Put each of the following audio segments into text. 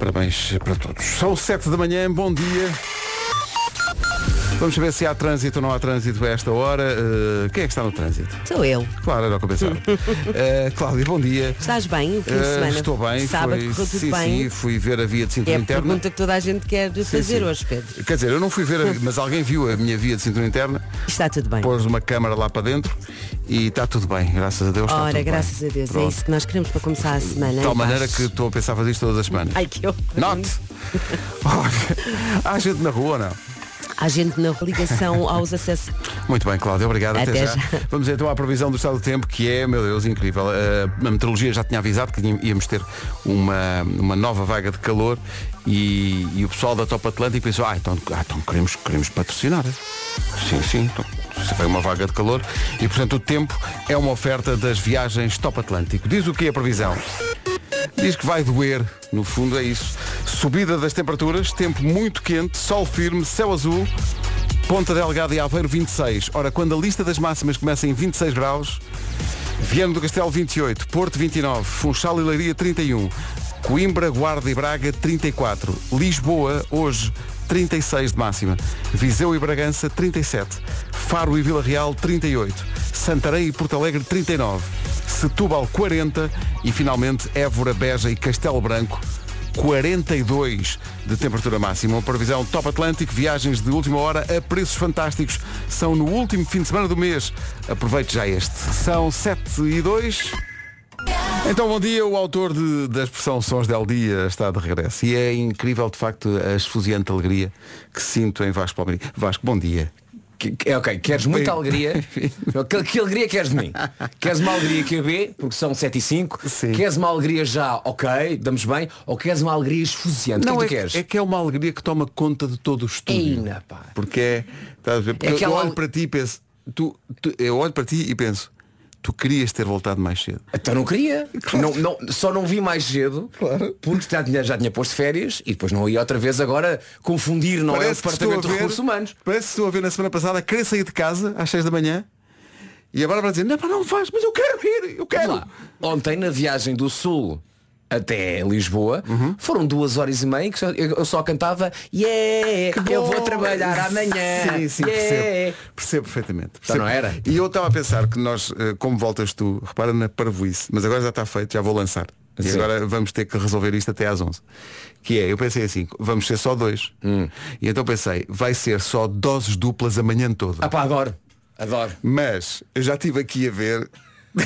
Parabéns para todos. São sete da manhã, bom dia. Vamos saber se há trânsito ou não há trânsito a esta hora. Uh, quem é que está no trânsito? Sou eu. Claro, era o que eu pensava. uh, Cláudia, bom dia. Estás bem o fim de Uh, semana? estou bem. Sábado foi, tudo sim, bem. sim, fui ver a via de é cintura a interna. pergunta que toda a gente quer fazer sim. hoje, Pedro. Quer dizer, eu não fui ver, a- mas alguém viu a minha via de cintura interna, Está tudo bem. pôs uma câmara lá para dentro e está tudo bem, graças a Deus. Ora, graças bem. a Deus. É Pronto. isso que nós queremos para começar a semana. De tal maneira que estou a pensar fazer isto todas as semanas. Ai, que horror. Note! Olha, há gente na rua, não? Há gente na ligação aos acessos. Muito bem, Cláudia, obrigado. Até, Até já. já. Vamos então à previsão do estado do tempo, que é, meu Deus, incrível. Uh, a meteorologia já tinha avisado que íamos ter uma, uma nova vaga de calor e, e o pessoal da Top Atlântico pensou, ah, então, ah, então queremos, queremos patrocinar. Sim, sim, então, se vem uma vaga de calor e portanto o tempo é uma oferta das viagens Top Atlântico. Diz o que é a previsão? Diz que vai doer, no fundo é isso. Subida das temperaturas, tempo muito quente, sol firme, céu azul, Ponta Delgada e Aveiro 26. Ora, quando a lista das máximas começa em 26 graus, Viana do Castelo 28, Porto 29, Funchal e Leiria 31, Coimbra, Guarda e Braga 34, Lisboa hoje 36 de máxima, Viseu e Bragança 37, Faro e Vila Real 38, Santarém e Porto Alegre 39, Setúbal 40 e finalmente Évora, Beja e Castelo Branco 42 de temperatura máxima. Uma previsão Top Atlântico, viagens de última hora a preços fantásticos. São no último fim de semana do mês. Aproveite já este. São 7 e 2. Então, bom dia. O autor de- da expressão Sons del Dia está de regresso. E é incrível, de facto, a esfuziante alegria que sinto em Vasco Palmeiras. Vasco, bom dia. Que- que- é ok, queres muita alegria? que, que alegria queres de mim? Queres uma alegria QB, porque são 7 e 5? Sim. Queres uma alegria já, ok, damos bem? Ou queres uma alegria esfuziante? Não, o é, que é que tu queres? é que é uma alegria que toma conta de todo o estúdio. Eina, pá. Porque é. Estás a ver? Porque É eu- eu olho ale- para ti e penso. Tu, tu- eu olho para ti e penso. Tu querias ter voltado mais cedo. Então não queria. Não, não, só não vi mais cedo Claro. porque já tinha, já tinha posto férias e depois não ia outra vez agora confundir, não é o departamento de a ver- recursos humanos. Parece que estou a ver na semana passada querer sair de casa às 6 da manhã e agora para dizer, não, não faz, mas eu quero ir, eu quero. Lá, ontem na viagem do Sul até Lisboa Uhum. foram duas horas e meia que só- eu só cantava yeah, eu vou trabalhar amanhã Sim, sim, yeah." percebo. Percebo perfeitamente. Então não Percebo. era? E eu estava a pensar que nós, eh, como voltas tu, repara na parvoíce, mas agora já está feito, já vou lançar. E Sim. agora vamos ter que resolver isto até às 11. Que é, eu pensei assim, vamos ser só dois. Hum. E então pensei, vai ser só doses duplas a manhã toda. Ah pá, adoro, adoro. Mas eu já estive aqui a ver.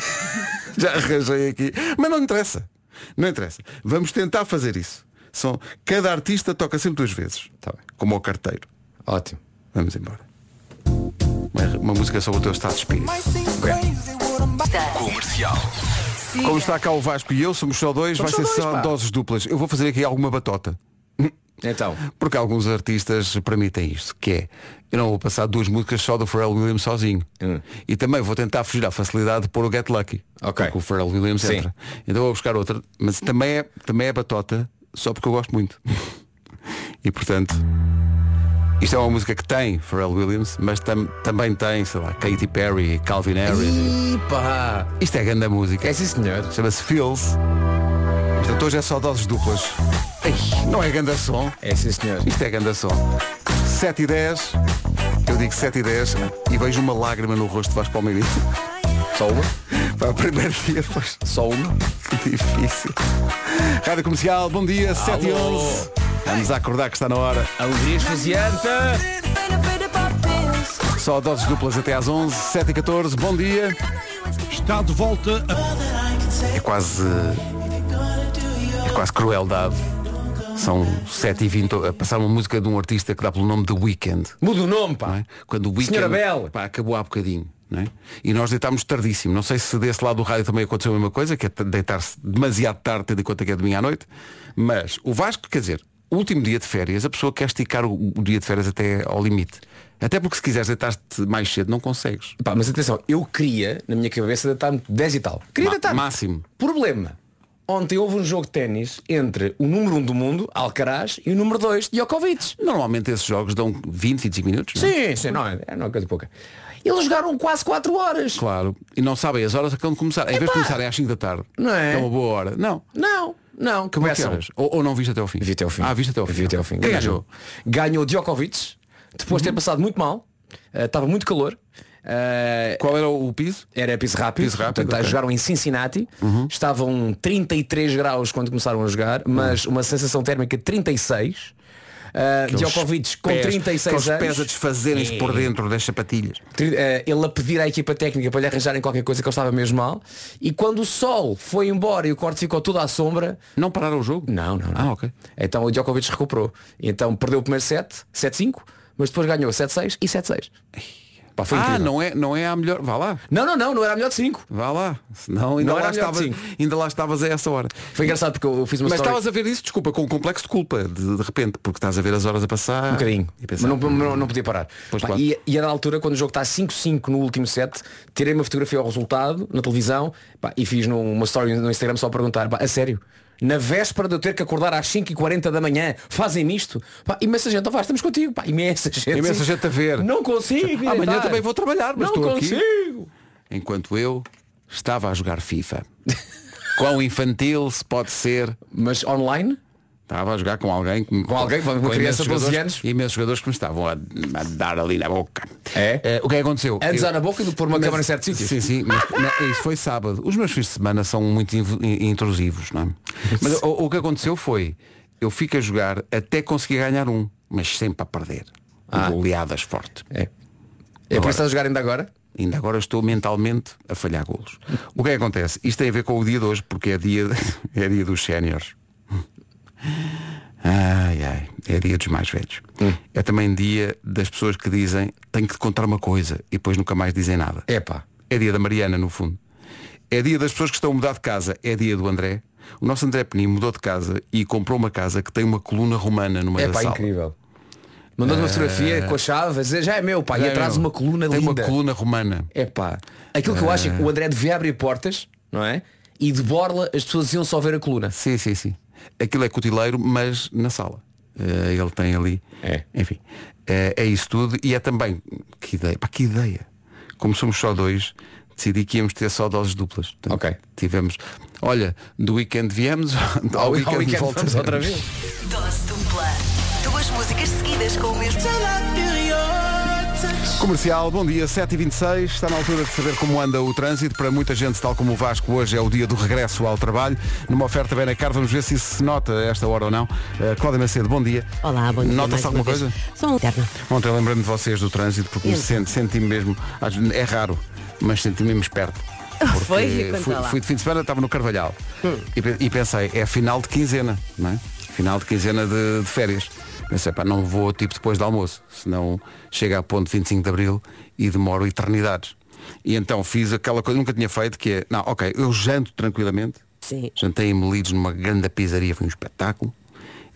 já arranjei aqui. Mas não interessa. Não interessa. Vamos tentar fazer isso. São, cada artista toca sempre duas vezes. Tá bem. Como o carteiro. Ótimo. Vamos embora. Uma, uma música sobre o teu estado de espírito. Como está cá o Vasco e eu, somos só dois, Somos vai só ser dois, só pá. doses duplas. Eu vou fazer aqui alguma batota. Então, Porque alguns artistas permitem isto, que é, eu não vou passar duas músicas só do Pharrell Williams sozinho. Hum. E também vou tentar fugir à facilidade de pôr o Get Lucky. Ok. Porque o Pharrell Williams Sim. entra. Então vou buscar outra, mas também é, também é batota, só porque eu gosto muito. e portanto, isto é uma música que tem Pharrell Williams, mas tam- também tem, sei lá, Katy Perry, Calvin Harris. Ih, pá. Isto é grande música. É sim senhor. Chama-se Feels. Portanto, hoje é só doses duplas. Ei, não é grande som. É sim senhor. Isto é grande som. 7 e 10. Eu digo 7 e 10 e vejo uma lágrima no rosto de Vasco Palmeiras. Só uma? Para o primeiro dia foi Só uma? difícil. Rádio Comercial, bom dia, 7 e 11. Vamos acordar que está na hora. Alegria esfuziante. Só doses duplas até às 11, 7 e 14. Bom dia. Está de volta a É quase. Quase crueldade. São 7 e 20 a passar uma música de um artista que dá pelo nome de Weekend. Muda o nome, pá. é? Quando o Weekend Senhora Bell. pá, acabou há bocadinho. É? E nós deitámos tardíssimo. Não sei se desse lado do rádio também aconteceu a mesma coisa, que é deitar-se demasiado tarde, tendo em conta que é domingo à noite. Mas o Vasco, quer dizer, último dia de férias, a pessoa quer esticar o, o dia de férias até ao limite. Até porque se quiseres deitar-te mais cedo, não consegues. Pá, mas atenção, eu queria, na minha cabeça, deitar-me 10 e tal. Queria Ma- deitar máximo. Problema. Ontem houve um jogo de ténis entre o número 1 um do mundo, Alcaraz, e o número 2, Djokovic. Normalmente esses jogos dão 20, 25 minutos. não é? Sim, sim, não é, é uma coisa pouca. Eles jogaram quase 4 horas. Claro. E não sabem as horas a que vão começar. Em vez de começarem às 5 da tarde, Não é? é uma boa hora. Não. Não. Não, que começam. Ou, ou não viste até ao fim? Vi até ao fim. Ah, viste até ao fim. Vi até ao fim. Quem Ganhou. ganhou? Djokovic, depois de ter passado muito mal. eh, Estava muito calor. Eh, Qual era o piso? era piso rápido, Piso rápido, Portanto, ok. jogaram em Cincinnati, estavam 33 graus quando começaram a jogar, mas uma sensação térmica de 36. Uh, Djokovic com Pés, 36 aqueles anos. pés a desfazerem-se por dentro das sapatilhas. Eh, ele a pedir à equipa técnica para lhe arranjarem qualquer coisa que ele estava mesmo mal e quando o sol foi embora e o corte ficou tudo à sombra Não pararam o jogo? não, não, não. Ah, ok. então o Djokovic recuperou e então perdeu o primeiro set 7-5 mas depois ganhou 7-6 e 7-6 Pá, foi Ah, incrível. não é, não é a melhor. Vá lá. não, não, não, não era a melhor de 5 Vá lá. Senão ainda, Não lá era melhor de estavas, cinco. ainda lá estavas a essa hora. foi engraçado porque eu fiz uma Mas story estavas a ver isso, desculpa, com um complexo de culpa, de, de repente, porque estás a ver as horas a passar. um bocadinho E pensar, mas não, não, não podia parar Pois Pá, claro. e, e era na altura quando o jogo está 5-5 no último set tirei uma fotografia ao resultado na televisão pá, e fiz num- uma story no Instagram só a perguntar pá, a sério na véspera de eu ter que acordar às 5h40 da manhã fazem-me isto pá, imensa gente, vá, estamos contigo pá, imensa gente Imensa gente a ver. não consigo Amanhã também vou trabalhar, mas não estou aqui. consigo Enquanto eu estava a jogar FIFA. Quão infantil se pode ser. mas online Estava a jogar com alguém me- Com alguém, com uma criança de 12 jogadores- anos? Imensos jogadores que me estavam a, a dar ali na boca. É? Eh, o que é que aconteceu? Antes Eu- na boca e pôr uma Mas- câmara em certos sítios. Sim, sim, mas isso foi sábado. Os meus fins de semana são muito intrusivos, não é? Mas o, o que aconteceu foi, eu fico a jogar até conseguir ganhar um, mas sempre a perder. Ah. Goleadas forte. é é por isso a jogar ainda agora Ainda agora estou mentalmente a falhar golos. O que é que acontece? Isto tem a ver com o dia de hoje, porque é dia, é dia dos séniores. Ai, ai, é dia dos mais velhos. É também dia das pessoas que dizem tenho que te contar uma coisa e depois nunca mais dizem nada. é pá É dia da Mariana, no fundo. É dia das pessoas que estão a mudar de casa. É dia do André. O nosso André Penin mudou de casa e comprou uma casa que tem uma coluna romana numa é da pá sala. incrível mandou uma fotografia com a chave a dizer já é meu pá e É, atrás uma coluna Tem linda uma coluna romana. É pá. Aquilo que eu acho é que o André devia abrir portas, não é? E de borla as pessoas iam só ver a coluna. Sim, sim, sim. Aquilo é cutileiro, mas na sala. Eh, ele tem ali. É. Enfim. eh, é isso tudo. E é também. Que ideia. Pá, que ideia. Como somos só dois, decidi que íamos ter só doses duplas. Portanto, Ok. Tivemos. Olha, do weekend viemos, ao, Ao weekend, weekend voltamos. outra vez. Dose dupla. Duas músicas seguidas com o mesmo. Comercial, bom dia, 7h26. Está na altura de saber como anda o trânsito. Para muita gente, tal como o Vasco, hoje é o dia do regresso ao trabalho. Numa oferta bem na cara, vamos ver se isso se nota a esta hora ou não. Uh, Cláudia Macedo, bom dia. Olá, bom dia. Nota-se alguma coisa? Só um terno. Ontem eu lembrei-me de vocês do trânsito porque me Então. senti, senti-me mesmo, é raro, mas senti-me mesmo esperto. Foi? Fui. Hum. fui de fim de semana, estava no Carvalhal e, pe- e pensei, é final de quinzena, não é? Final de quinzena de, de férias. Pensei, pá, não vou tipo depois do almoço, senão chega a ponto 25 de Abril e demoro eternidades. E então fiz aquela coisa que nunca tinha feito, que é, não, ok, eu janto tranquilamente, Sim. Jantei em Melides numa grande pizzaria, foi um espetáculo.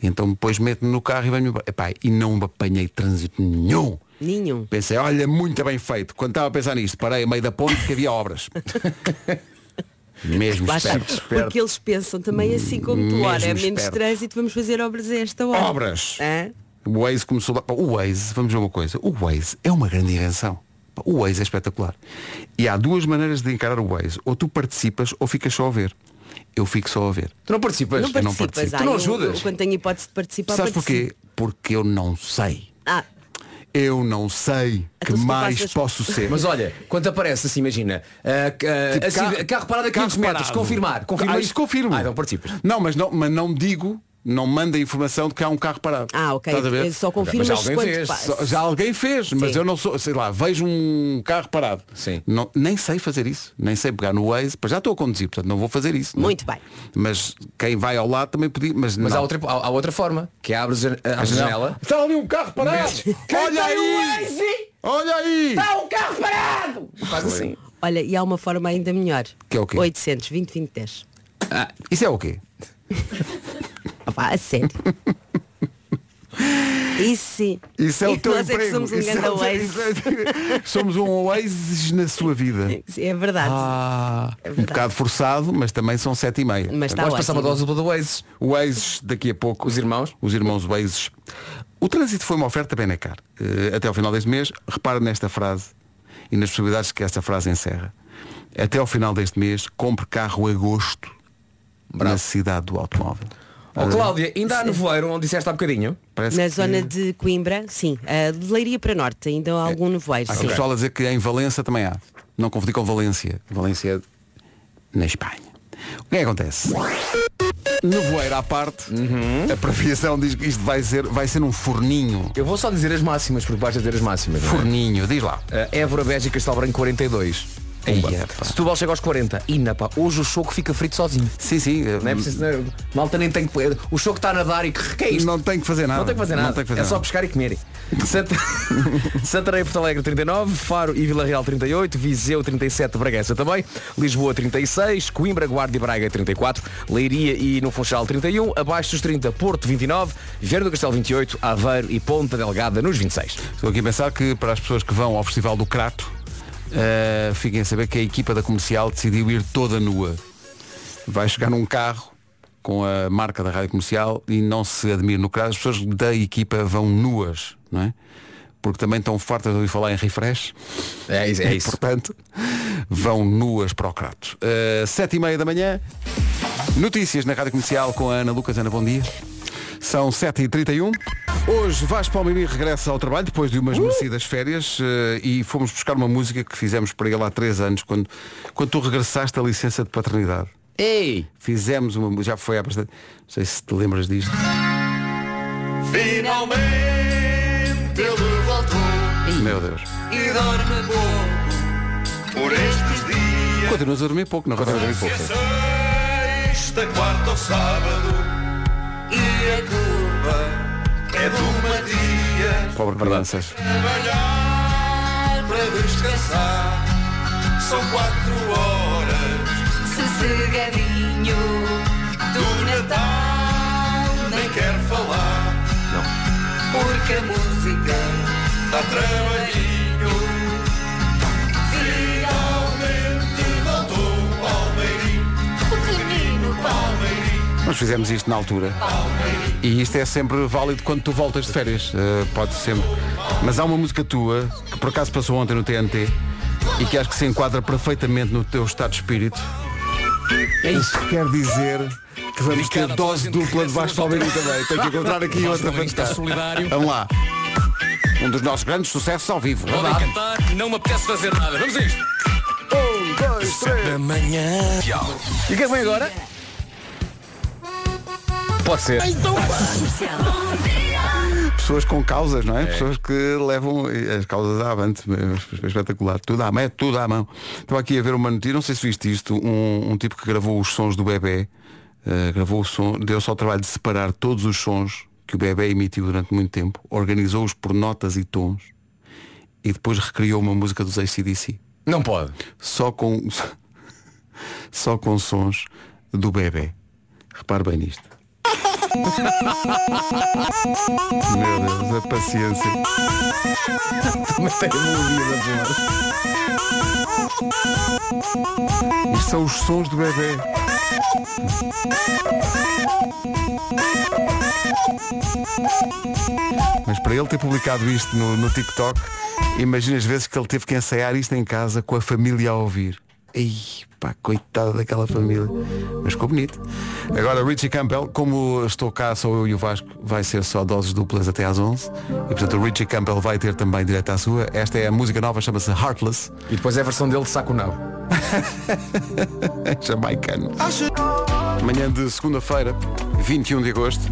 E então depois meto-me no carro e venho epá, e não apanhei trânsito nenhum. Nenhum. Pensei, olha, muito bem feito. Quando estava a pensar nisto, parei a meio da ponte que havia obras. Mesmo Lá está. esperto, esperto. Porque eles pensam também assim como tu. Ora, é menos esperto. trânsito, vamos fazer obras a esta hora. Obras! Hã? O Waze começou lá. O Waze, vamos ver uma coisa, o Waze é uma grande invenção. O Waze é espetacular. E há duas maneiras de encarar o Waze. Ou tu participas ou ficas só a ver. Eu fico só a ver. Tu não participas? Não eu não participas. participo. Ah, Tu não ajudas? eu, quando tenho hipótese de participar, Sabes porquê? Porque eu não sei. Ah, Eu não sei que Então, se mais passas- posso ser. Mas olha, quando aparece assim, imagina, ah, ah, Tipo, assim, carro- carro, parado a 500 carro metros, parado. confirmar, confirma Ah, isso confirmo. Ah, então participas. Não, mas não, mas não digo, não manda a informação de que há um carro parado. ah, ok. Estás a ver? Só confirmas Mas alguém fez. Só- Já alguém fez, mas Sim. eu não sou, sei lá, vejo um carro parado. Sim. Não, nem sei fazer isso. Nem sei pegar no Waze, pois já estou a conduzir, portanto não vou fazer isso. não. Muito bem. Mas quem vai ao lado também podia. Mas, Mas não. há outra, há, há outra forma, que é abres a, a, a janela. Está ali um carro parado! Olha aí! Waze? Olha aí! um carro parado! Faz assim. Olha, e há uma forma ainda melhor. Que é o quê? 800, 20, 20, 10. Isso é o quê? Ah, pá, a sério. Isso sim. Isso é o E teu nós é que emprego. somos um Isso é grande o é- Somos um Oasis na sua vida. É verdade. Ah, É um verdade. bocado forçado, mas também são sete e meia. Mas está Vamos passar uma dose do Waze. O Waze daqui a pouco. Os irmãos? Os irmãos Waze. O trânsito foi uma oferta Benacar. Eh, até ao final deste mês, repara nesta frase e nas possibilidades que esta frase encerra. Até ao final deste mês, compre carro a gosto. Bravo. na cidade do automóvel. Ó Cláudia, ainda há nevoeiro onde disseste há bocadinho? Parece Na que- zona de Coimbra, sim. Uh, de Leiria para Norte, ainda há algum nevoeiro. Há sim. pessoal a dizer que em Valença também há. Não confundir com Valência. Valência é na Espanha. O que é que acontece? Nevoeiro à parte, Uhum. a previsão diz que isto vai ser, vai ser um forninho. Eu vou só dizer as máximas, porque vais dizer as máximas. é? Forninho, diz lá. Uh, Évora, Bélgica, Castelo Branco 42. Pumba. Pá. Setúbal chega aos 40. Ina, pá, hoje o choco fica frito sozinho. Sim, sim. Não é preciso, não é- malta nem tem que. O choco está a nadar e que que é isto? Não tem que fazer nada. Não tem que fazer nada. Que fazer é só nada. pescar e comer. Santa... Santarém, Porto Alegre 39, Faro e Vila Real 38, Viseu 37, Bragança também, Lisboa 36, Coimbra, Guarda e Braga 34, Leiria e no Funchal 31, abaixo dos 30, Porto 29, Vieira do Castelo 28, Aveiro e Ponta Delgada nos 26. Estou aqui a pensar que para as pessoas que vão ao Festival do Crato, eh, fiquem a saber que a equipa da comercial decidiu ir toda nua. Vai chegar num carro com a marca da rádio comercial e não se admire no Crato. As pessoas da equipa vão nuas, não é? Porque também estão fartas de ouvir falar em refresh. É isso, é isso. Portanto, vão nuas para o Crato. Uh, sete e meia da manhã, notícias na Rádio Comercial com a Ana Lucas. Ana, bom dia. São 7h31. Hoje Vasco Palmeirim regressa ao trabalho depois de umas merecidas férias eh, e fomos buscar uma música que fizemos para ele há três anos, quando, quando tu regressaste à licença de paternidade. Ei! Fizemos uma música, já foi há bastante. Não sei se te lembras disto. Finalmente ele voltou Meu Deus. e dorme pouco por estes dias. Continuas a dormir pouco, não? Continuas a dormir pouco. Sexta, quarta ou sábado é do Matias. Pobre crianças. Trabalhar para descansar são quatro horas Sossegadinho do Natal. Nem quer falar Porque a música dá trabalhinho. Nós fizemos isto na altura. E isto é sempre válido quando tu voltas de férias. Uh, pode sempre. Mas há uma música tua que por acaso passou ontem no TNT e que acho que se enquadra perfeitamente no teu estado de espírito. É isso que quer dizer que vamos ter dose dupla de baixo Palmeirinho também. Tenho que encontrar aqui outra para solidário. Vamos lá. Um dos nossos grandes sucessos ao vivo. Podem cantar, não me apetece fazer nada. Vamos a isto. Um, dois, três. Da manhã. E o que é que vem agora? Pode ser. Pessoas com causas, não é? Pessoas que levam as causas à avante. É Espetacular. Tudo à mão, tudo à mão. Estava aqui a ver uma notícia, não sei se viste isto, um, um tipo que gravou os sons do bebê, eh, gravou o som, deu-se ao trabalho de separar todos os sons que o bebê emitiu durante muito tempo, organizou-os por notas e tons e depois recriou uma música dos ACDC. Não pode. Só com só com sons do bebê. Repare bem nisto. Meu Deus, a paciência. Tem a melodia da voz. Isto são os sons do bebê. Mas para ele ter publicado isto no, no TikTok, imagina as vezes que ele teve que ensaiar isto em casa com a família a ouvir. Ei, pá, coitada daquela família. Mas ficou bonito. Agora, Richie Campbell, como estou cá, sou eu e o Vasco, vai ser só doses duplas até às 11. E portanto o Richie Campbell vai ter também direto à sua. Esta é a música nova, chama-se Heartless. E depois é a versão dele de saco nabo. Jamaicano. Manhã de segunda-feira, 21 de agosto.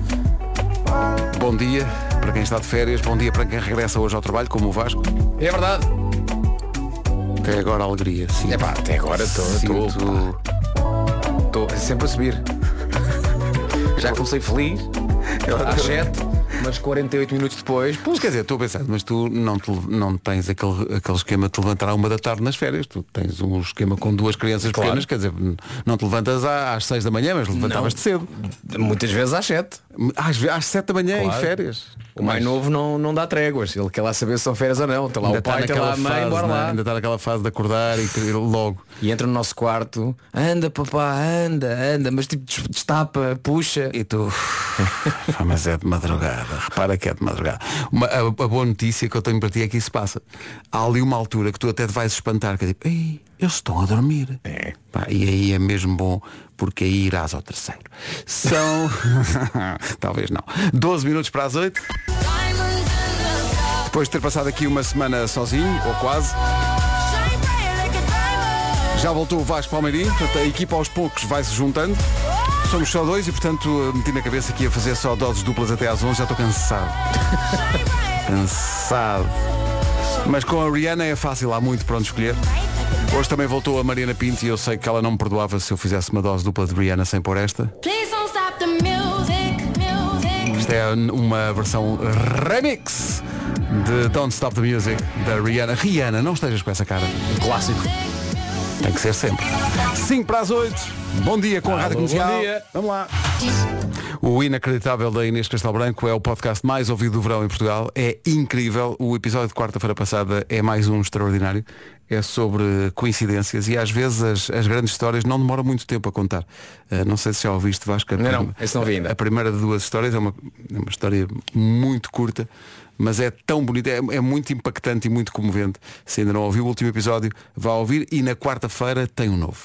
Bom dia para quem está de férias, bom dia para quem regressa hoje ao trabalho, como o Vasco. É verdade. Até agora alegria. Sim. É pá, até agora estou. Estou sempre a subir. Já comecei feliz. Às 7, mas 48 minutos depois. Pois quer dizer, estou a pensar, mas tu não, te- não tens aquele, aquele esquema de te levantar à uma da tarde nas férias. Tu tens um esquema com duas crianças Claro. pequenas, quer dizer, não te levantas às seis da manhã, mas levantavas-te cedo. Muitas vezes às 7. Às, às sete da manhã em Claro. férias. O mais novo não, não dá tréguas. Ele quer lá saber se são férias ou não. Tem lá Ainda o pai, está lá a mãe, fase, bora é? lá. Ainda está naquela fase de acordar e querer logo. E entra no nosso quarto. Anda, papá, anda, anda. Mas tipo, des- destapa, puxa. E tu. Mas é de madrugada. Repara que é de madrugada. Uma- a, a boa notícia que eu tenho para ti é que isso passa. Há ali uma altura que tu até te vais espantar, que é tipo, Ei, eles estão a dormir. É. Pá, e aí é mesmo bom, porque aí irás ao terceiro. São. Talvez não. 12 minutos para as 8. Depois de ter passado aqui uma semana sozinho, ou quase, já voltou o Vasco Palmeirinho, portanto a equipa aos poucos vai-se juntando. Somos só dois e, portanto, meti na cabeça que ia fazer só doses duplas até às 11, já estou cansado. cansado. Mas com a Rihanna é fácil, há muito para onde escolher. Hoje também voltou a Mariana Pinto e eu sei que ela não me perdoava se eu fizesse uma dose dupla de Rihanna sem pôr esta. Isto é uma versão remix de Don't Stop the Music da Rihanna. Rihanna, não estejas com essa cara. Clássico. Tem que ser sempre. 5 para as 8. Bom dia com a Rádio Comercial. bom dia. Vamos lá. O Inacreditável da Inês Castelo Branco é o podcast mais ouvido do verão em Portugal. É incrível. O episódio de quarta-feira passada é mais um extraordinário. É sobre coincidências e às vezes as, as grandes histórias não demoram muito tempo a contar. Uh, não sei se já ouviste, Vasco. a Não, não, esse não vi ainda. A primeira de duas histórias é uma, é uma história muito curta, mas é tão bonita, é, é muito impactante e muito comovente. Se ainda não ouviu o último episódio, vá ouvir e na quarta-feira tem um novo.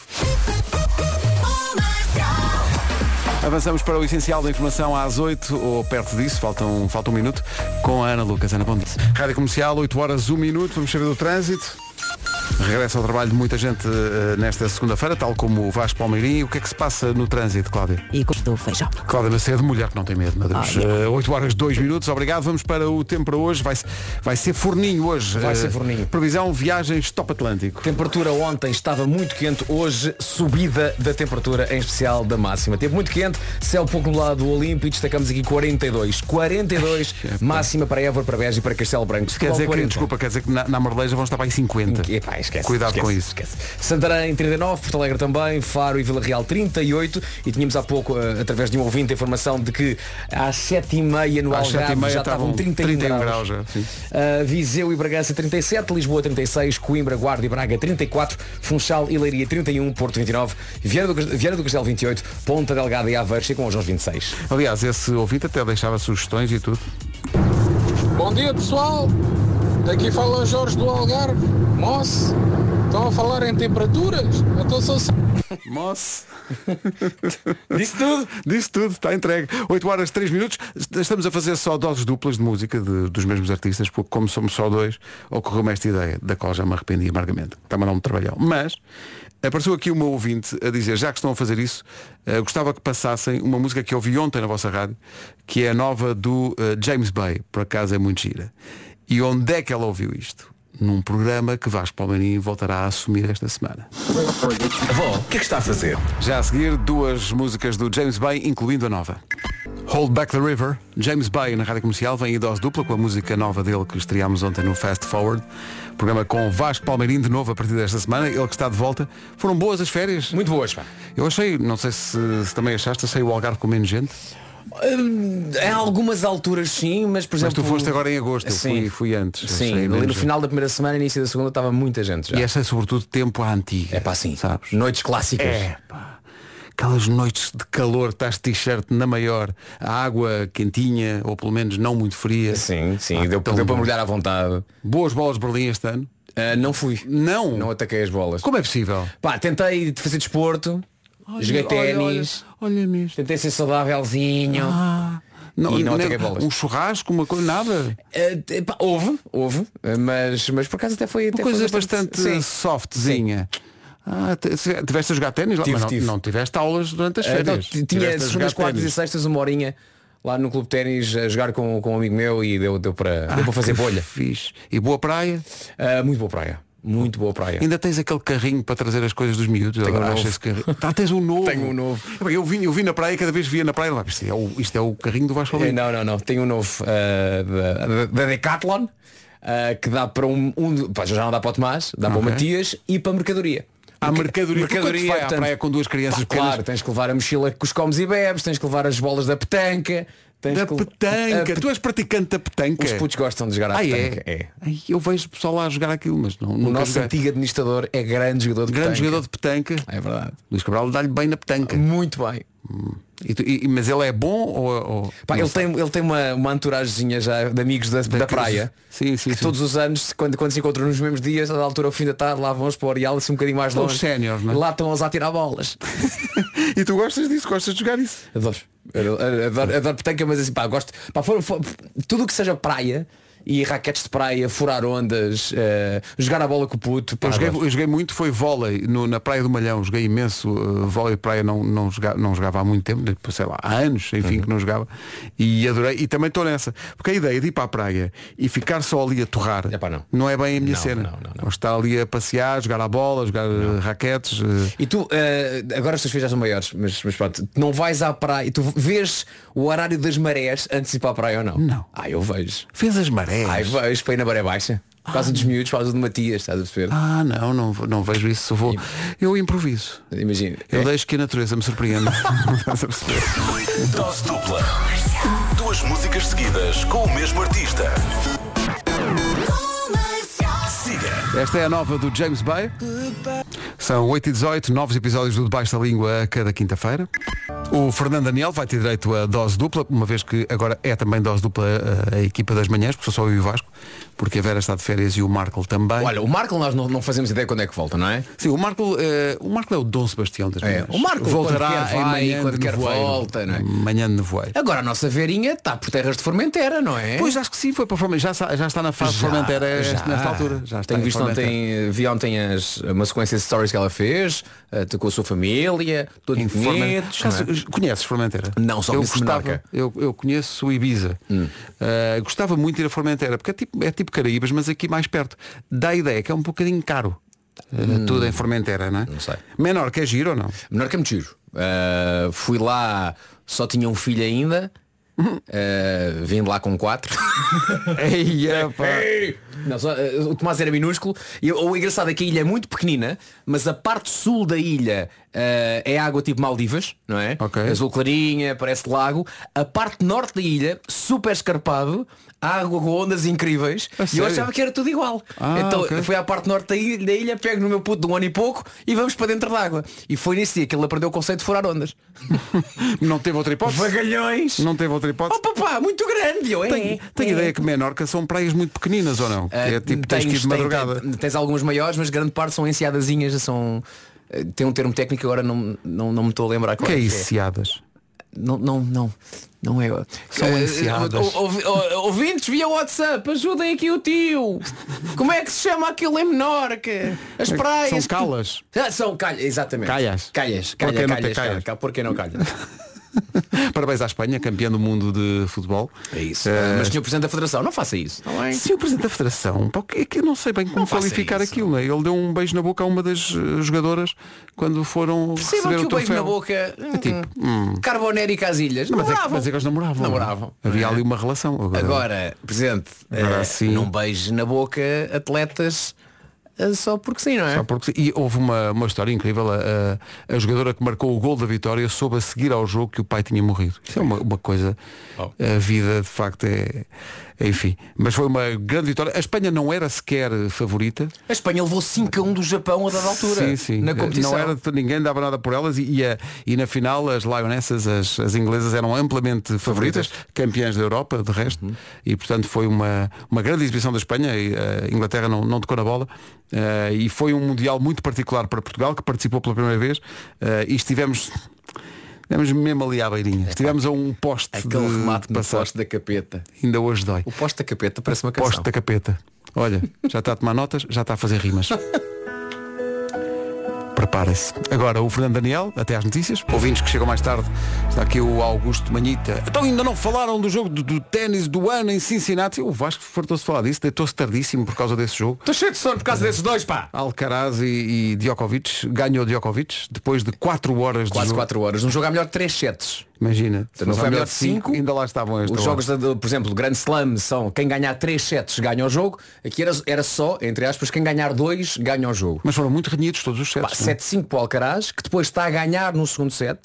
Avançamos para o essencial da informação às 8 ou perto disso, falta um, falta um minuto, com a Ana Lucas. Ana, bom dia. Rádio Comercial, 8 horas, 1 minuto, vamos saber do trânsito. Regressa ao trabalho de muita gente eh, nesta segunda-feira, tal como o Vasco Palmeirinho. O que é que se passa no trânsito, Cláudia? E do feijão. Cláudia Macedo, mulher que não tem medo, meu Deus. Ah, Eh, 8 horas, 2 minutos, obrigado. Vamos para o tempo para hoje. Vai, vai ser forninho hoje. Vai Eh, ser forninho. Previsão, viagens top Atlântico. Temperatura ontem estava muito quente, hoje subida da temperatura, em especial da máxima. Teve muito quente, céu pouco nublado do Olimpo e destacamos aqui 42. 42 máxima para Évora, para Beja e para Castelo Branco. Quer dizer que, desculpa, quer dizer que na, na Marleja vão estar para aí 50. Epá, esquece, Cuidado esquece, com isso. esquece. Santarém 39, Porto Alegre também, Faro e Vila Real 38 e tínhamos há pouco, eh, através de um ouvinte, a informação de que às 7h30 no Às Algarve 7h30 já estavam 31, 31 graus. graus. Uh, Viseu e Bragança 37, Lisboa 36, Coimbra, Guarda e Braga 34, Funchal e Leiria 31, Porto 29, Vieira do, Vieira do Castelo 28, Ponta Delgada e Aveiro chegam aos 26. Aliás, esse ouvinte até deixava sugestões e tudo. Bom dia pessoal, daqui fala Jorge do Algarve, Moço, estão a falar em temperaturas? Então sou Moço. Disse tudo. Disse tudo, está entregue. 8 horas 3 minutos. Estamos a fazer só doses duplas de música de- dos mesmos artistas, porque como somos só dois, ocorreu-me esta ideia, da qual já me arrependi amargamente. Está-me a dar um trabalhão. Mas apareceu aqui uma ouvinte a dizer, já que estão a fazer isso, eh, gostava que passassem uma música que eu ouvi ontem na vossa rádio, que é a nova do eh, James Bay, por acaso é muito gira. E onde é que ela ouviu isto? Num programa que Vasco Palmeirinho voltará a assumir esta semana. Avó, o que é que está a fazer? Já a seguir, duas músicas do James Bay, incluindo a nova. Hold Back the River, James Bay na rádio comercial, vem em dose dupla com a música nova dele que estreámos ontem no Fast Forward. Programa com Vasco Palmeirinho de novo a partir desta semana, ele que está de volta. Foram boas as férias? Muito boas, pá. Eu achei, não sei se, se também achaste, achei o Algarve com menos gente. Em algumas alturas sim, mas por Mas exemplo. tu foste agora em agosto, eu Sim. fui, fui antes. Sim, ali no final da primeira semana, início da segunda, estava muita gente já. E achei sobretudo tempo à antiga. É pá, sim. Sabes? Noites clássicas. É, pá. Aquelas noites de calor, estás de t-shirt na maior, a água quentinha, ou pelo menos não muito fria. Sim, sim, Ah, deu, deu para mergulhar à vontade. Boas bolas de Berlim este ano. Ah, não fui. Não. Não ataquei as bolas. Como é possível? Pá, tentei fazer desporto, joguei ténis, Olha, olha tentei ser saudávelzinho. Não, E não nem-. Um churrasco, uma coisa, nada. Ah, epá, houve, houve, ah, mas, mas por acaso até foi Uma até coisa foi bastante sim. softzinha. Ah, te- tiveste a jogar ténis lá, Tive, mas não, tive. não tiveste aulas durante as Ah, não, férias. t- tinha Tiveste a jogar segundas, quartas e sextas uma horinha lá no clube de ténis a jogar com, com um amigo meu e deu, deu para, deu para fazer Ah, Que bolha. Fixe. E boa praia? Ah, muito boa praia. Muito boa praia. Ainda tens aquele carrinho para trazer as coisas dos miúdos? Tenho Agora um acho novo. esse carrinho. Tá, tens um novo. Tenho um novo. Eu vi, eu vi na praia, cada vez via na praia, lá, isto, é o, isto é o carrinho do Vasco Eh. Não, não, não. Tenho um novo ah, da, Decathlon ah, que dá para um, um pá, já não dá para o Tomás, dá para o. Matias e para a mercadoria. Há mercadoria. mercadoria vai à portanto, praia com duas crianças pá, pequenas. Claro, tens que levar a mochila com os comes e bebes, tens que levar as bolas da petanca. Tens Da que petanca. Tu és praticante da petanca. Os putos gostam de jogar à Ah, petanca. é? Ai, eu vejo o pessoal lá a jogar aquilo, mas não, O nosso joguei. antigo administrador é grande jogador de Grande petanca. jogador de petanca. É verdade. Luís Cabral dá-lhe bem na petanca. Muito bem. E e- mas ele é bom ou. ou- Pá, ele, tem, ele tem uma, uma entouragezinha já de amigos da, da praia. Sim, sim, que sim. todos os anos, quando, quando se encontram nos mesmos dias, da altura ao fim da tarde, lá vão os para o Orial, assim um bocadinho mais longe. os séniores, não é? Lá estão eles a tirar bolas. E tu gostas disso? Gostas de jogar isso? Adoro. Adoro, adoro, adoro petanca, mas assim, pá, gosto. Pá, for- for- tudo o que seja praia e raquetes de praia, furar ondas, eh, jogar a bola com o puto. Pá, Eu joguei, eu joguei muito, foi vôlei no- na Praia do Malhão, joguei imenso uh, vôlei de praia, não, não, jogava, não jogava há muito tempo, depois, sei lá, há anos, enfim, Uhum. que não jogava. E adorei, e também estou nessa. Porque a ideia de ir para a praia e ficar só ali a torrar Epá, não. é bem a minha Não, cena. não, não, não. Estar ali a passear, jogar a bola, jogar uh, raquetes. uh, E tu, eh, agora as tuas filhas já são maiores, mas, mas pronto, não vais à praia e tu vês o horário das marés antes de ir para a praia ou não? Não. Ah, eu vejo. fez as marés. Ai, vejo para ir na maré baixa. Por causa dos miúdos, por causa de Matias, estás a perceber? Ah, não, não, não vejo isso. Vou, eu improviso. Imagina. Eu É. deixo que a natureza me surpreenda. Estás a perceber? Dose dupla. Duas músicas seguidas com o mesmo artista. Esta é a nova do James Bay. São 8 e 18, novos episódios do Debaixo da Língua a cada quinta-feira. O Fernando Daniel vai ter direito a dose dupla, uma vez que agora é também dose dupla a, a equipa das manhãs, porque sou só eu e o Vasco, porque a Vera está de férias e o Marco também. Olha, o Marco nós não, não fazemos ideia quando é que volta, não é? Sim, o Marco, eh, o Marco é o Dom Sebastião das É, o Marco, voltará quando quer em vai, manhã quando quer nevoeiro. volta, não é? Manhã de nevoeiro. Agora a nossa Verinha está por terras de Formentera, não é? Pois acho que sim, foi para Formentera. Já, já está na fase de Formentera esta- nesta altura. Já está Tenho em visto ontem, vi ontem as, uma sequência de stories que ela fez, eh, com a sua família, todos Em bonitos. não é? Caso- Conheces Formentera? Não, só eu gostava, eu, eu conheço o Ibiza. Hum. Uh, gostava muito de ir a Formentera, porque é tipo, é tipo Caraíbas, mas aqui mais perto. Dá a ideia que é um bocadinho caro. uh, Tudo em Formentera, não é? Hum. Não sei. Menor que é giro ou não? Menor que é muito giro. Eh, fui lá, só tinha um filho ainda. Eh, vim lá com quatro. Eia, pá. Não, só, eh, o Tomás era minúsculo e o engraçado é que a ilha é muito pequenina, mas a parte sul da ilha eh, é água tipo Maldivas, não é? Ok. Azul clarinha, parece lago. A parte norte da ilha, super escarpado, água com ondas incríveis. A e eu sério? achava que era tudo igual. Ah, então ok. fui à parte norte da ilha, da ilha, pego no meu puto de um ano e pouco e vamos para dentro d'água. E foi nesse dia que ele aprendeu o conceito de furar ondas. Não teve outra hipótese? Vagalhões! Não teve outra hipótese? Oh papá, muito grande! Eu, é, Tenho, tenho é. ideia que Menorca são praias muito pequeninas ou não? Que é tipo, tens que ir de tens- madrugada. tem- tens algumas maiores, mas grande parte são enseadazinhas, são. Eh, Tem um termo técnico que agora não, não, não me estou a lembrar qual que é isso, Ciadas? Não, não, não, não é. São Eh, enseadas. ou- ou- ou- Ouvintes via WhatsApp, ajudem aqui o tio. Como é que se chama aquilo em Menorca? As praias. São que- calas. Ah, são calhas, exatamente. Calhas. Calhas, Por que calhas, calhas, calhas? calhas. Por que não calhas? Parabéns à Espanha, campeã do mundo de futebol. É isso. Eh, Mas senhor Presidente da Federação, não faça isso. Não é? Sim, o Presidente da Federação, é que eu não sei bem como Não qualificar aquilo. Né? Ele deu um beijo na boca a uma das eh, jogadoras quando foram Percebam receber que o o beijo na boca. É tipo, hum. Carbonero e Casilhas. Não, mas, é, mas é que eles namoravam. Namoravam. Havia É. ali uma relação. Agora, Agora, Presidente, Agora eh, sim. não beije na boca atletas eh, só porque sim, não é? Só porque- E houve uma, uma história incrível. A, a- a jogadora que marcou o gol da vitória soube a seguir ao jogo que o pai tinha morrido. Isso é uma, uma coisa. Oh. A vida de facto é. Enfim. Mas foi uma grande vitória. A Espanha não era sequer favorita. A Espanha levou 5 a 1 do Japão a dada altura. Sim, sim. Na competição. Não era, ninguém dava nada por elas e, e, a- e na final as Lionesses, as, as inglesas, eram amplamente favoritas, campeãs da Europa, de resto, Uhum. e portanto foi uma, uma grande exibição da Espanha, e a Inglaterra não, não tocou na bola, eh, e foi um Mundial muito particular para Portugal, que participou pela primeira vez, eh, e estivemos. Estivemos mesmo ali à beirinha. Estivemos a um poste Aquele de, remate de passar. poste da capeta. Ainda hoje dói. O poste da capeta parece uma canção. Poste da capeta. Olha, já está a tomar notas, já está a fazer rimas. Prepara-se. Agora o Fernando Daniel, até às notícias. Ouvintes que chegam mais tarde. Está aqui o Augusto Manhita. Então ainda não falaram do jogo do, do ténis do ano em Cincinnati. O Vasco fartou-se de falar disso, deitou-se tardíssimo por causa desse jogo. Estou cheio de sono por causa desses dois, pá. Alcaraz e, e Djokovic. Ganhou Djokovic depois de 4 horas de Quase jogo. 4 horas. Um jogo a melhor de 3 sets. Imagina. Então, não Se foi a fosse melhor de cinco, Ainda lá estavam esta Os hora. jogos, de, por exemplo, do Grand Slam são quem ganhar 3 sets ganha o jogo. Aqui era, era só, entre aspas, quem ganhar 2 ganha o jogo. Mas foram muito renhidos todos os sets. não é? 7-5 para o Alcaraz, que depois está a ganhar no segundo set.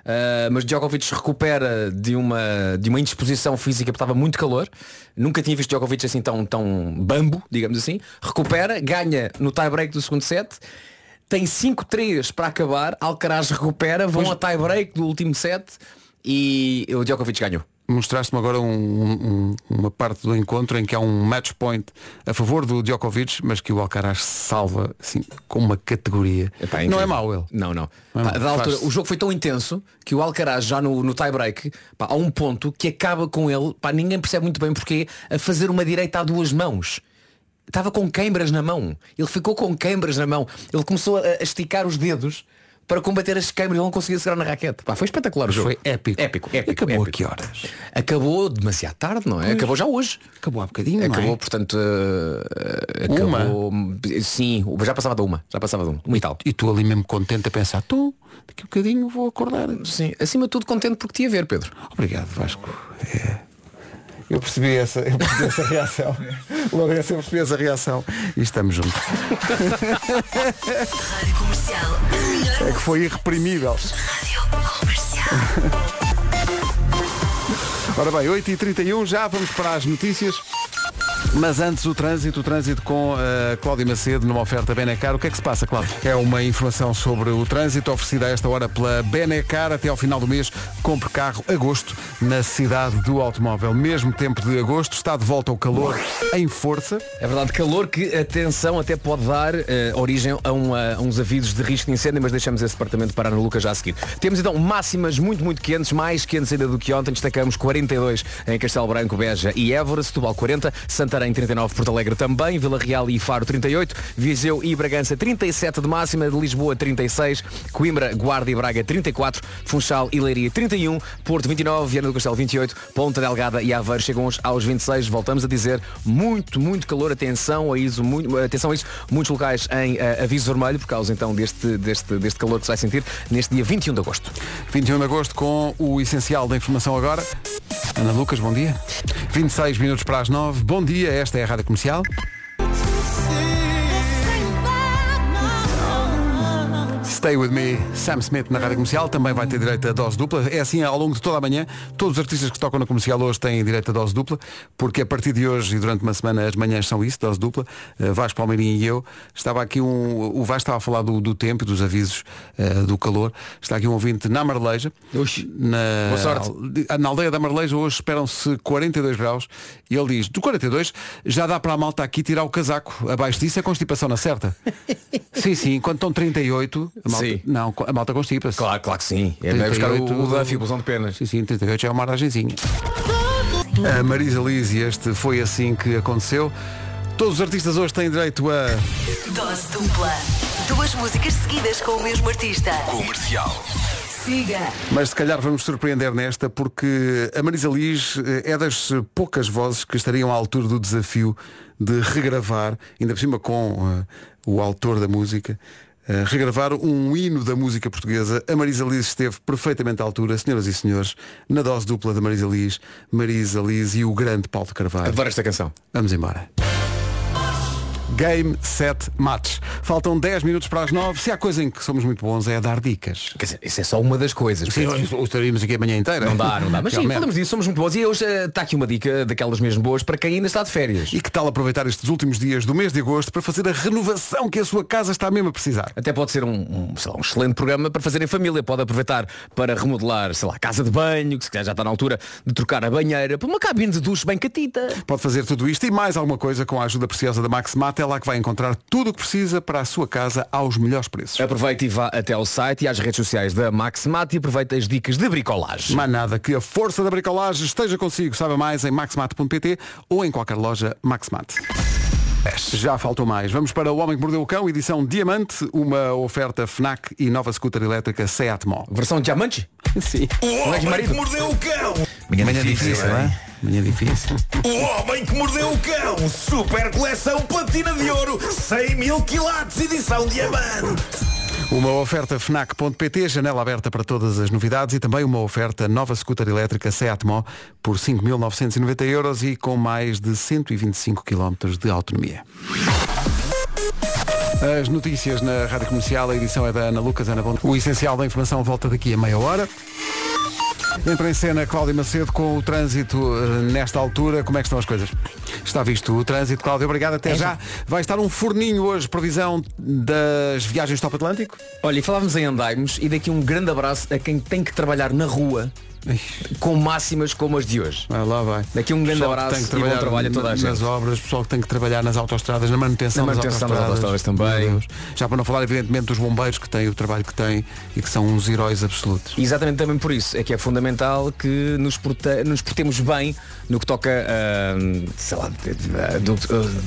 Uh, mas Djokovic recupera de uma, de uma indisposição física porque estava muito calor. Nunca tinha visto Djokovic assim tão, tão bambo, digamos assim. Recupera, ganha no tie-break do segundo set. Tem 5-3 para acabar, Alcaraz recupera, vão a tie-break do último set e o Djokovic ganhou. Mostraste-me agora um- um- uma parte do encontro em que há um match point a favor do Djokovic, mas que o Alcaraz salva assim, com uma categoria. Epá, não é mau ele. Não, não. Não é Pá, da altura, o jogo foi tão intenso que o Alcaraz já no, no tie-break, há um ponto que acaba com ele, pá, ninguém percebe muito bem porque, a fazer uma direita a duas mãos. Estava com queimbras na mão. Ele ficou com queimbras na mão. Ele começou a, esticar os dedos para combater as queimbras e ele não conseguia segurar na raquete. Pá, foi espetacular o jogo. Foi épico. Épico, épico. Acabou épico. a que horas? Acabou demasiado tarde, não é? Acabou já hoje. Acabou há bocadinho, Acabou, não é? portanto, eh, Uma? acabou. Sim, já passava da uma. Já passava de uma. Uma e tal. E tu ali mesmo contente a pensar, tu, daqui a bocadinho vou acordar. Sim, acima de tudo contente porque te ia ver, Pedro. Obrigado, Vasco. É. Eu percebi essa, eu percebi essa reação. Lourenço, eu percebi essa reação. E estamos juntos. Rádio Comercial, É que foi irreprimível. rádio comercial. Ora bem, 8h31, já vamos para as notícias. Mas antes o trânsito, o trânsito com a Cláudia Macedo numa oferta Benecar. O que é que se passa, Cláudia? É uma informação sobre o trânsito oferecida a esta hora pela Benecar até ao final do mês. Compre carro agosto na cidade do automóvel. Mesmo tempo de agosto, está de volta o calor em força. É verdade, calor que, atenção, até pode dar eh, origem a, um, a uns avisos de risco de incêndio, mas deixamos esse departamento para a Ana Lucas já a seguir. Temos então máximas muito, muito quentes, mais quentes ainda do que ontem. Destacamos 42 em Castelo Branco, Beja e Évora, Setúbal 40, Santarém 39, Porto Alegre também, Vila Real e Faro 38, Viseu e Bragança 37 de máxima, de Lisboa 36, Coimbra, Guarda e Braga 34, Funchal e Leiria 31, Porto 29, Viana do Castelo 28, Ponta Delgada e Aveiro chegam aos 26. Voltamos a dizer muito, muito calor. Atenção a isso, muito, atenção a isso. Muitos locais em eh, aviso vermelho por causa então deste, deste, deste calor que se vai sentir neste dia 21 de agosto. 21 de agosto com o essencial da informação agora. Ana Lucas, bom dia. 26 minutos para as 9. Bom dia, esta é a Rádio Comercial. Stay With Me, Sam Smith na Rádio Comercial, também vai ter direito a dose dupla. É assim ao longo de toda a manhã. Todos os artistas que tocam na comercial hoje têm direito a dose dupla, porque a partir de hoje e durante uma semana as manhãs são isso, dose dupla. Uh, Vasco Palmeirinho e eu. Estava aqui um. O Vasco estava a falar do, do tempo e dos avisos uh, do calor. Está aqui um ouvinte na Marleja. Na, Boa sorte. na aldeia da Marleja hoje esperam-se 42 graus e ele diz, do 42 já dá para a malta aqui tirar o casaco. Abaixo disso é constipação na certa. sim, sim, quando estão 38, a malta, Sim. não, a malta constipa-se. Claro, claro que sim. É buscar o, o Duffy, o blusão de penas. Sim, sim, 38 já é uma aragenzinha. A Marisa Liz e este foi assim que aconteceu. Todos os artistas hoje têm direito a. Dose dupla. Duas músicas seguidas com o mesmo artista. Comercial. Siga. Mas se calhar vamos surpreender nesta porque a Marisa Liz eh, é das poucas vozes que estariam à altura do desafio de regravar, ainda por cima com eh, o autor da música, eh, regravar um hino da música portuguesa. A Marisa Liz esteve perfeitamente à altura, senhoras e senhores, na dose dupla da Marisa Liz, Marisa Liz e o grande Paulo de Carvalho. Adoro esta canção. Vamos embora. Game, set, match. Faltam 10 minutos para as 9. Se há coisa em que somos muito bons é a dar dicas. Quer dizer, isso é só uma das coisas. Sim, Pedro. estaríamos aqui a manhã inteira. Não dá, não dá. Mas sim, Realmente. falamos disso, somos muito bons. E hoje eh, está aqui uma dica daquelas mesmo boas para quem ainda está de férias. E que tal aproveitar estes últimos dias do mês de agosto para fazer a renovação que a sua casa está mesmo a precisar? Até pode ser um, um, sei lá, um excelente programa para fazer em família. Pode aproveitar para remodelar, sei lá, a casa de banho, que se calhar já está na altura de trocar a banheira, para uma cabine de duche bem catita. Pode fazer tudo isto e mais alguma coisa com a ajuda preciosa da Maximat. É lá que vai encontrar tudo o que precisa para a sua casa aos melhores preços. Aproveite e vá até ao site e às redes sociais da Maximat e aproveite as dicas de bricolagem. Mais nada, que a força da bricolagem esteja consigo. Saiba mais em maximat.pt ou em qualquer loja Maximat. Já faltou mais. Vamos para O Homem que Mordeu o Cão, edição Diamante, uma oferta FNAC e nova scooter elétrica Seat Mó. Versão diamante? Sim. O és homem que mordeu o cão. Manhã difícil, não é? Manhã difícil. O homem que mordeu o cão. Super coleção platina de ouro. 100 mil quilates, edição diamante. Uma oferta FNAC.pt, janela aberta para todas as novidades e também uma oferta nova scooter elétrica Seat Mó por 5.990 euros e com mais de 125 km de autonomia. As notícias na Rádio Comercial, a edição é da Ana Lucas, Ana Bom. O essencial da informação volta daqui a meia hora. Entra em cena Cláudia Macedo com o trânsito eh, nesta altura. Como é que estão as coisas? Está visto o trânsito, Cláudio. Obrigado, até já. Vai estar um forninho hoje, previsão das viagens Top Atlântico. Olha, e falávamos em andaimes e daqui um grande abraço a quem tem que trabalhar na rua com máximas como as de hoje. Vai lá, vai. Daqui um grande abraço tem que e bom trabalhar trabalho a toda a nas gente. obras, pessoal que tem que trabalhar nas autostradas, na manutenção, Na manutenção das autoestradas também. Meu Deus. Já para não falar, evidentemente, dos bombeiros que têm o trabalho que têm e que são uns heróis absolutos. Exatamente também por isso é que é fundamental que nos, nos portemos bem no que toca a, sei lá, de- do,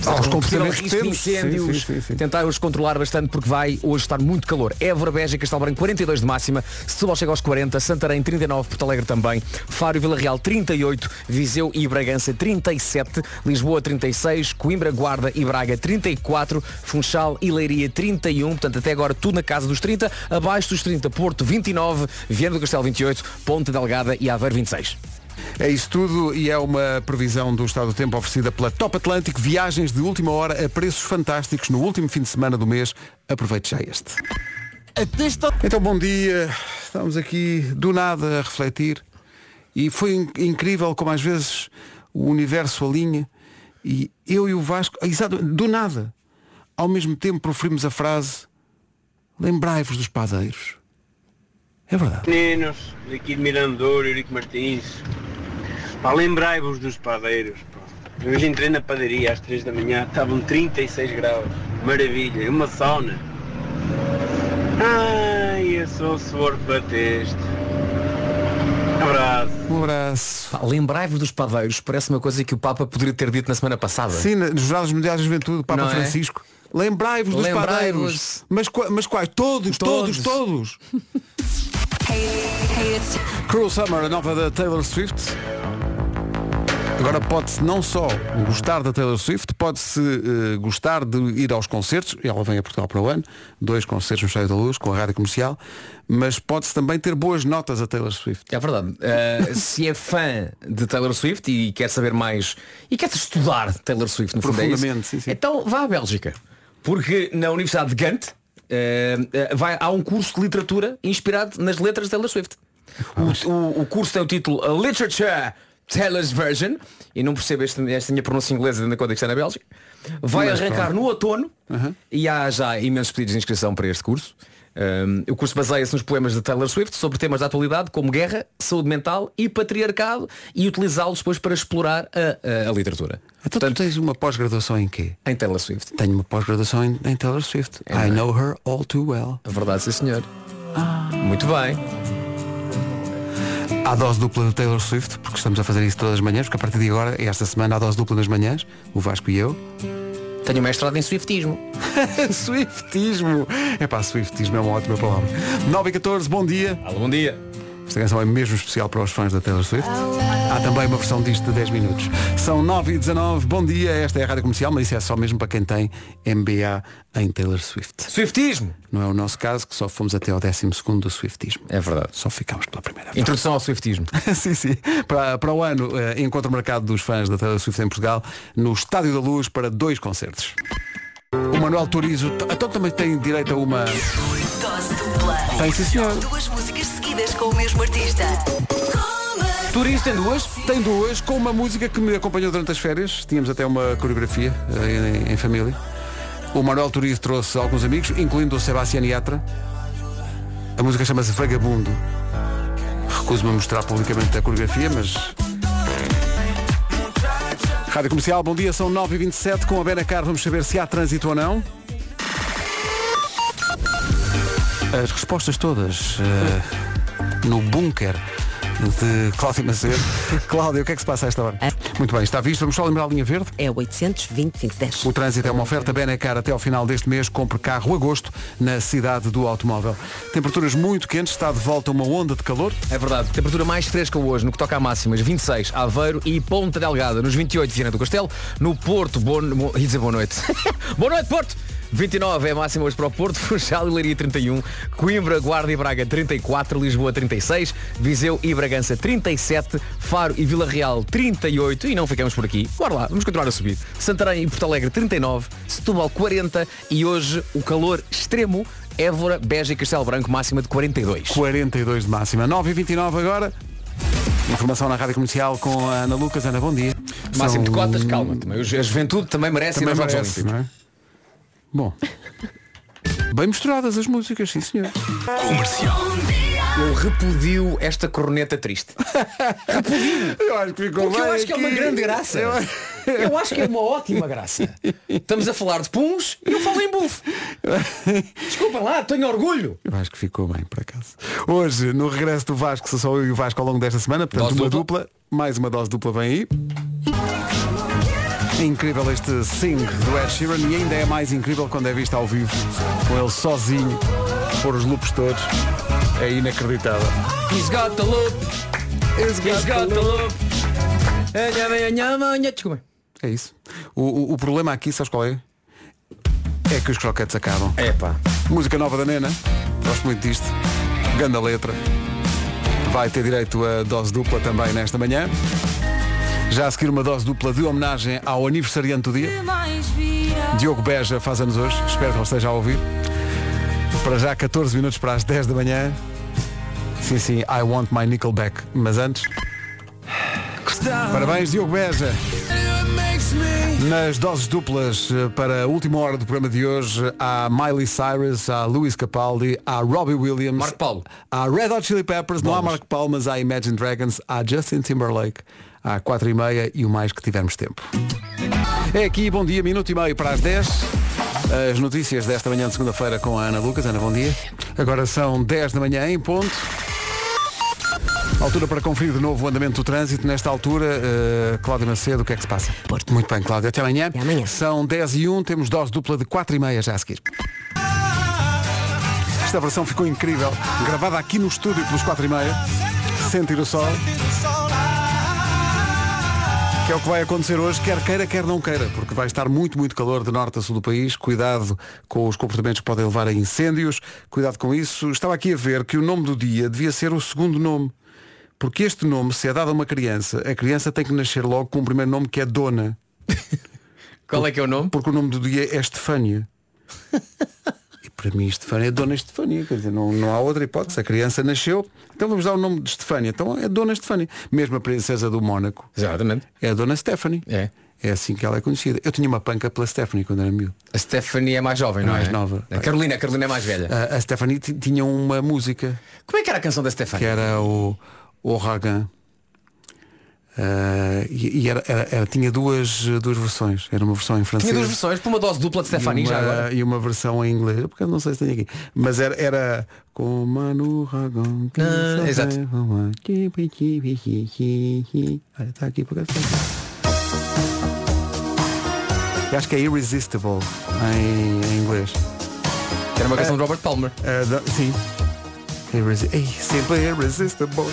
Aos ao comportamentos que temos. incêndios, Sim, sim, sim, tentar os controlar bastante porque vai hoje estar muito calor. Évora, Beja, Castelo Branco 42 de máxima, Setúbal chega aos 40, Santarém 39, Porto Alegre também, Faro e Vila Real 38, Viseu e Bragança 37, Lisboa 36, Coimbra, Guarda e Braga 34, Funchal e Leiria 31, portanto até agora tudo na casa dos 30, abaixo dos 30 Porto 29, Viana do Castelo 28, Ponte Delgada e Aveiro 26. É isso tudo e é uma previsão do estado do tempo oferecida pela Top Atlântico. Viagens de última hora a preços fantásticos no último fim de semana do mês. Aproveite já este. Então, bom dia. Estamos aqui do nada a refletir e foi in- incrível como às vezes o universo alinha e eu e o Vasco, exato, do nada, ao mesmo tempo proferimos a frase lembrai-vos dos padeiros. É verdade. Meninos, daqui de Mirandouro, Eurico Martins. Pá, lembrai-vos dos padeiros. Pá. Eu hoje entrei na padaria às 3 da manhã, estavam 36 graus. Maravilha, uma sauna. Ai, eu sou o suor que bateste. Abraço. Um abraço. Lembrai-vos dos padeiros, parece uma coisa que o Papa poderia ter dito na semana passada. Sim, nos Jornadas Mundiais da Juventude, o Papa Não é? Francisco. Lembrai-vos dos Lembrai-vos. padeiros. Mas, mas quais? Todos, todos, todos. Cruel Summer, a nova da Taylor Swift. Agora pode-se não só gostar da Taylor Swift, pode-se eh, gostar de ir aos concertos, e ela vem a Portugal para o ano, dois concertos no Cheio da Luz, com a rádio comercial, mas pode-se também ter boas notas a Taylor Swift. É verdade. Uh, se é fã de Taylor Swift e quer saber mais e quer estudar Taylor Swift no fundo é Profundamente, sim, sim. então vá à Bélgica. Porque na Universidade de Ghent uh, uh, vai, há um curso de literatura inspirado nas letras de Taylor Swift. O, o- o curso tem o título Literature Taylor's Version e não percebo este- esta minha pronúncia inglesa ainda quando está na Bélgica. Vai Mas arrancar pronto. no outono e há já imensos pedidos de inscrição para este curso. Um, o curso baseia-se nos poemas de Taylor Swift sobre temas da atualidade como guerra, saúde mental e patriarcado e utilizá-los depois para explorar a, a- a literatura. Então tu tens uma pós-graduação em quê? Em Taylor Swift. Tenho uma pós-graduação em, em Taylor Swift. I know her all too well. A verdade, sim senhor. Muito bem. Há dose dupla de Taylor Swift, porque estamos a fazer isso todas as manhãs, porque a partir de agora, esta semana, há dose dupla nas manhãs, o Vasco e eu. Tenho mestrado em Swiftismo. Swiftismo! É pá, Swiftismo é uma ótima palavra. 9 e 14, bom dia. Alô, bom dia. Esta canção é mesmo especial para os fãs da Taylor Swift. Há também uma versão disto de 10 minutos. São 9 e 19, bom dia. Esta é a Rádio Comercial, mas isso é só mesmo para quem tem MBA em Taylor Swift. Swiftismo! Não é o nosso caso, que só fomos até ao 12 do Swiftismo. É verdade. Só ficámos pela primeira vez. Introdução ao Swiftismo. sim, sim. Para, para o ano, eh, encontro marcado dos fãs da Taylor Swift em Portugal, no Estádio da Luz, para dois concertos. O Manuel Turizo, então também tem direito a uma... Dose dupla. Tem, sim, senhor. Duas músicas seguidas com o mesmo artista. Turista tem duas? Tem duas, com uma música que me acompanhou durante as férias. Tínhamos até uma coreografia eh, em, em família. O Manuel Turizo trouxe alguns amigos, incluindo o Sebastián Yatra. A música chama-se Vagabundo. Recuso-me a mostrar publicamente a coreografia, mas... Rádio Comercial, bom dia, são 9h27. Com a Benacar vamos saber se há trânsito ou não. As respostas todas eh, no bunker de Cláudio Macedo. Cláudio, o que é que se passa a esta hora? Muito bem, está visto. Vamos só lembrar a linha verde. É 820 2010. O trânsito é uma oferta Benacar até ao final deste mês. Compre carro agosto na cidade do automóvel. Temperaturas muito quentes, está de volta uma onda de calor. É verdade. Temperatura mais fresca hoje, no que toca a máximas, 26, Aveiro e Ponta Delgada, nos 28, Viana do Castelo, no Porto, bom, bom, ia dizer boa noite. boa noite, Porto! 29 é a máxima hoje para o Porto, Funchal e Leiria 31, Coimbra, Guarda e Braga 34, Lisboa 36, Viseu e Bragança 37, Faro e Vila Real 38 e não ficamos por aqui. Bora lá, vamos continuar a subir. Santarém e Porto Alegre 39, Setúbal 40 e hoje o calor extremo, Évora, Beja e Castelo Branco máxima de 42. 42 de máxima. 9 e 29 agora. Informação na Rádio Comercial com a Ana Lucas. Ana, bom dia. Máximo de São- cotas, calma. Também. A juventude também merece Também aos Jogos merece, não é? Bom. Bem misturadas as músicas, sim senhor. Eu repudio esta corneta triste. Eu acho que ficou Porque eu acho que é uma grande graça. Eu acho que é uma ótima graça. Estamos a falar de puns e eu falo em bufo. Desculpa lá, tenho orgulho. Eu acho que ficou bem, por acaso. Hoje, no regresso do Vasco, sou só eu e o Vasco ao longo desta semana, portanto, Dose uma dupla. dupla. mais uma dose dupla vem aí. É incrível este sing do Ed Sheeran e ainda é mais incrível quando é visto ao vivo, com ele sozinho, por os loops todos. É inacreditável. He's got the look. He's got the look. Desculpa. É isso. O, o- o problema aqui, sabes qual é? É que os croquetes acabam. É pá. Música nova da Nena. Gosto muito disto. Ganda letra. Vai ter direito a dose dupla também nesta manhã. Já a seguir uma dose dupla de homenagem ao aniversariante do dia. Diogo Beja faz anos hoje. Espero que ele esteja a ouvir. Para já 14 minutos para as 10 da manhã. Sim, sim, I want my Nickelback. Mas antes. Parabéns, Diogo Beja. Nas doses duplas eh, para a última hora do programa de hoje há Miley Cyrus, há Luis Capaldi, há Robbie Williams, Marco Paulo. há Red Hot Chili Peppers, não há. Marco Paulo, mas há Imagine Dragons, há Justin Timberlake, há 4 e meia e o mais que tivermos tempo. É aqui, bom dia, minuto e meio para as 10. As notícias desta manhã de segunda-feira com a Ana Lucas. Ana, bom dia. Agora são 10 da manhã em ponto. Altura para conferir de novo o andamento do trânsito. Nesta altura, eh, Cláudia Macedo, o que é que se passa? Porto. Muito bem, Cláudia. Até amanhã. Até amanhã. São 10 e 1, temos dose dupla de 4 e meia já a seguir. Esta versão ficou incrível. Gravada aqui no estúdio pelos 4 e meia. Sentir o sol. Que é o que vai acontecer hoje, quer queira, quer não queira, porque vai estar muito, muito calor de norte a sul do país. Cuidado com os comportamentos que podem levar a incêndios. Cuidado com isso. Estava aqui a ver que o nome do dia devia ser o segundo nome. Porque este nome, se é dado a uma criança, a criança tem que nascer logo com o primeiro nome que é Dona. Qual é que é o nome? Porque o nome do dia é Estefânia. Para mim Estefânia é Dona Estefânia, quer dizer, não, não há outra hipótese. A criança nasceu, então vamos dar o nome de Estefânia. Então é Dona Estefânia. Mesmo a princesa do Mónaco Exatamente. é a Dona Stephanie. É. É assim que ela é conhecida. Eu tinha uma panca pela Stephanie quando era miúdo. A Stephanie é mais jovem, não Mais é? nova. A Carolina, a Carolina é mais velha. A, a Stephanie ti- tinha uma música Como é que era a canção da que Stephanie? era o Ouragan. Ah, e e era, era- era- tinha duas, duas versões. Era uma versão em francês. Tinha duas versões, por uma dose dupla de Stephanie já agora. E uma versão em inglês, porque eu não sei se tem aqui. Mas era, era como no Ragon. Ah, exato. está aqui eu acho que é Irresistible em, em inglês. Era uma canção de Robert Palmer. Ah, da- sim. Irresi Ei, sempre Irresistible.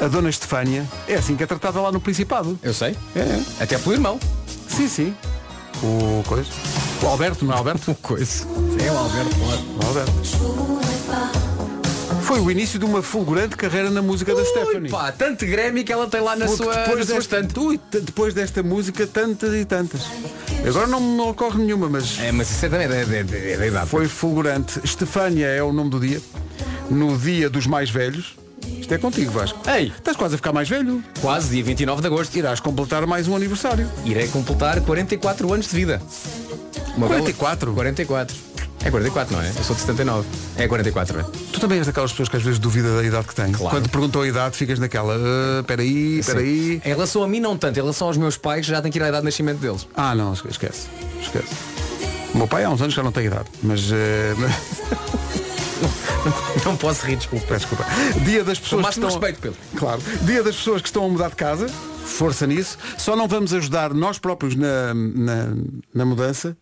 A Dona Estefânia é assim que é tratada lá no Principado. Eu sei. É, é. Até pelo irmão. Sim, sim. O coisa. O Alberto, não é Alberto? Coisa. É o Alberto, claro. O Alberto. Foi o início de uma fulgurante carreira na música da Stephanie. Pá, tanto Grammy que ela tem lá na Porque sua, depois, na sua desta, t- depois desta música, tantas e tantas. Agora não me ocorre nenhuma, mas É, mas isso é da, da idade. foi fulgurante. Estefânia é o nome do dia. No dia dos mais velhos. Isto é contigo, Vasco. Ei, Estás quase a ficar mais velho. quase dia 29 de agosto. Irás completar mais um aniversário. Irei completar 44 anos de vida. Uma 44? bela- 44. É 44, não é? Eu sou de 79. É 44, é? Tu também és daquelas pessoas que às vezes duvida da idade que têm. Claro. Quando perguntam a idade, ficas naquela. "Ah, Peraí, peraí. Em relação a mim, não tanto. Em relação aos meus pais, já tem que ir à idade de nascimento deles. Ah, não, esque- esquece. Esquece. O meu pai há uns anos já não tem idade, mas. eh, Não posso rir, desculpa. Peço desculpa. Dia das pessoas. que estão... respeito, Pedro. Claro. Dia das pessoas que estão a mudar de casa. Força nisso. Só não vamos ajudar nós próprios na, na, na mudança.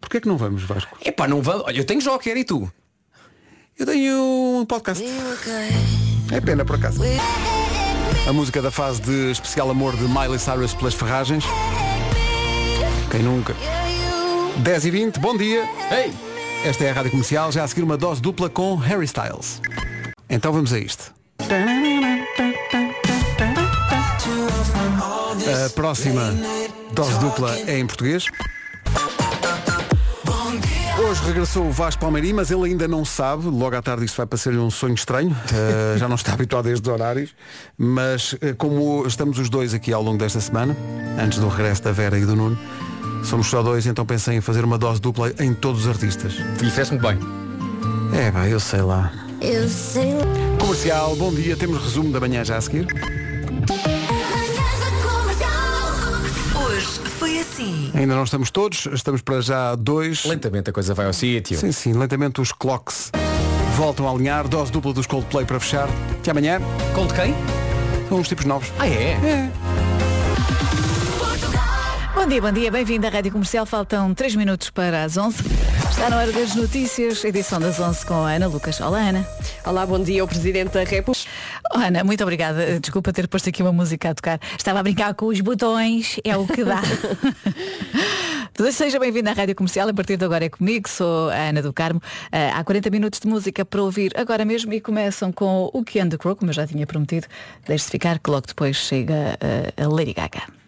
Porquê é que não vamos, Vasco? Epá, não vou. Olha, eu tenho Joker e tu? Eu tenho um podcast. É pena por acaso. A música da fase de especial amor de Miley Cyrus pelas ferragens. Quem nunca? 10 e 20, bom dia. Ei! Esta é a Rádio Comercial, já a seguir uma dose dupla com Harry Styles. Então vamos a isto. A próxima dose dupla é em português. Hoje regressou o Vasco Palmeirim, mas ele ainda não sabe. Logo à tarde isto vai parecer-lhe um sonho estranho. Eh, já não está habituado a estes horários. Mas eh, como estamos os dois aqui ao longo desta semana, antes do regresso da Vera e do Nuno, somos só dois, então pensei em fazer uma dose dupla em todos os artistas. E fez muito bem. É, pá, eu sei lá. Eu sei. Comercial, bom dia. Temos resumo da manhã já a seguir. Hoje foi assim. Ainda não estamos todos, estamos para já dois. Lentamente a coisa vai ao sítio. Sim, sim, lentamente os clocks voltam a alinhar. Dose dupla dos Coldplay para fechar. Até amanhã. Cold quem? São uns tipos novos. Ah, é? Bom dia, bom dia, bem-vindo à Rádio Comercial. Faltam 3 minutos para as 11. Está na hora das notícias, edição das 11 com a Ana Lucas. Olá, Ana. Olá, bom dia, o Presidente da República. Oh, Ana, muito obrigada. Desculpa ter posto aqui uma música a tocar. Estava a brincar com os botões, é o que dá. Seja bem-vindo à Rádio Comercial. A partir de agora é comigo, sou a Ana do Carmo. Ah, há 40 minutos de música para ouvir agora mesmo e começam com o The Crow, como eu já tinha prometido. Deixe-se ficar que logo depois chega ah, a Lady Gaga.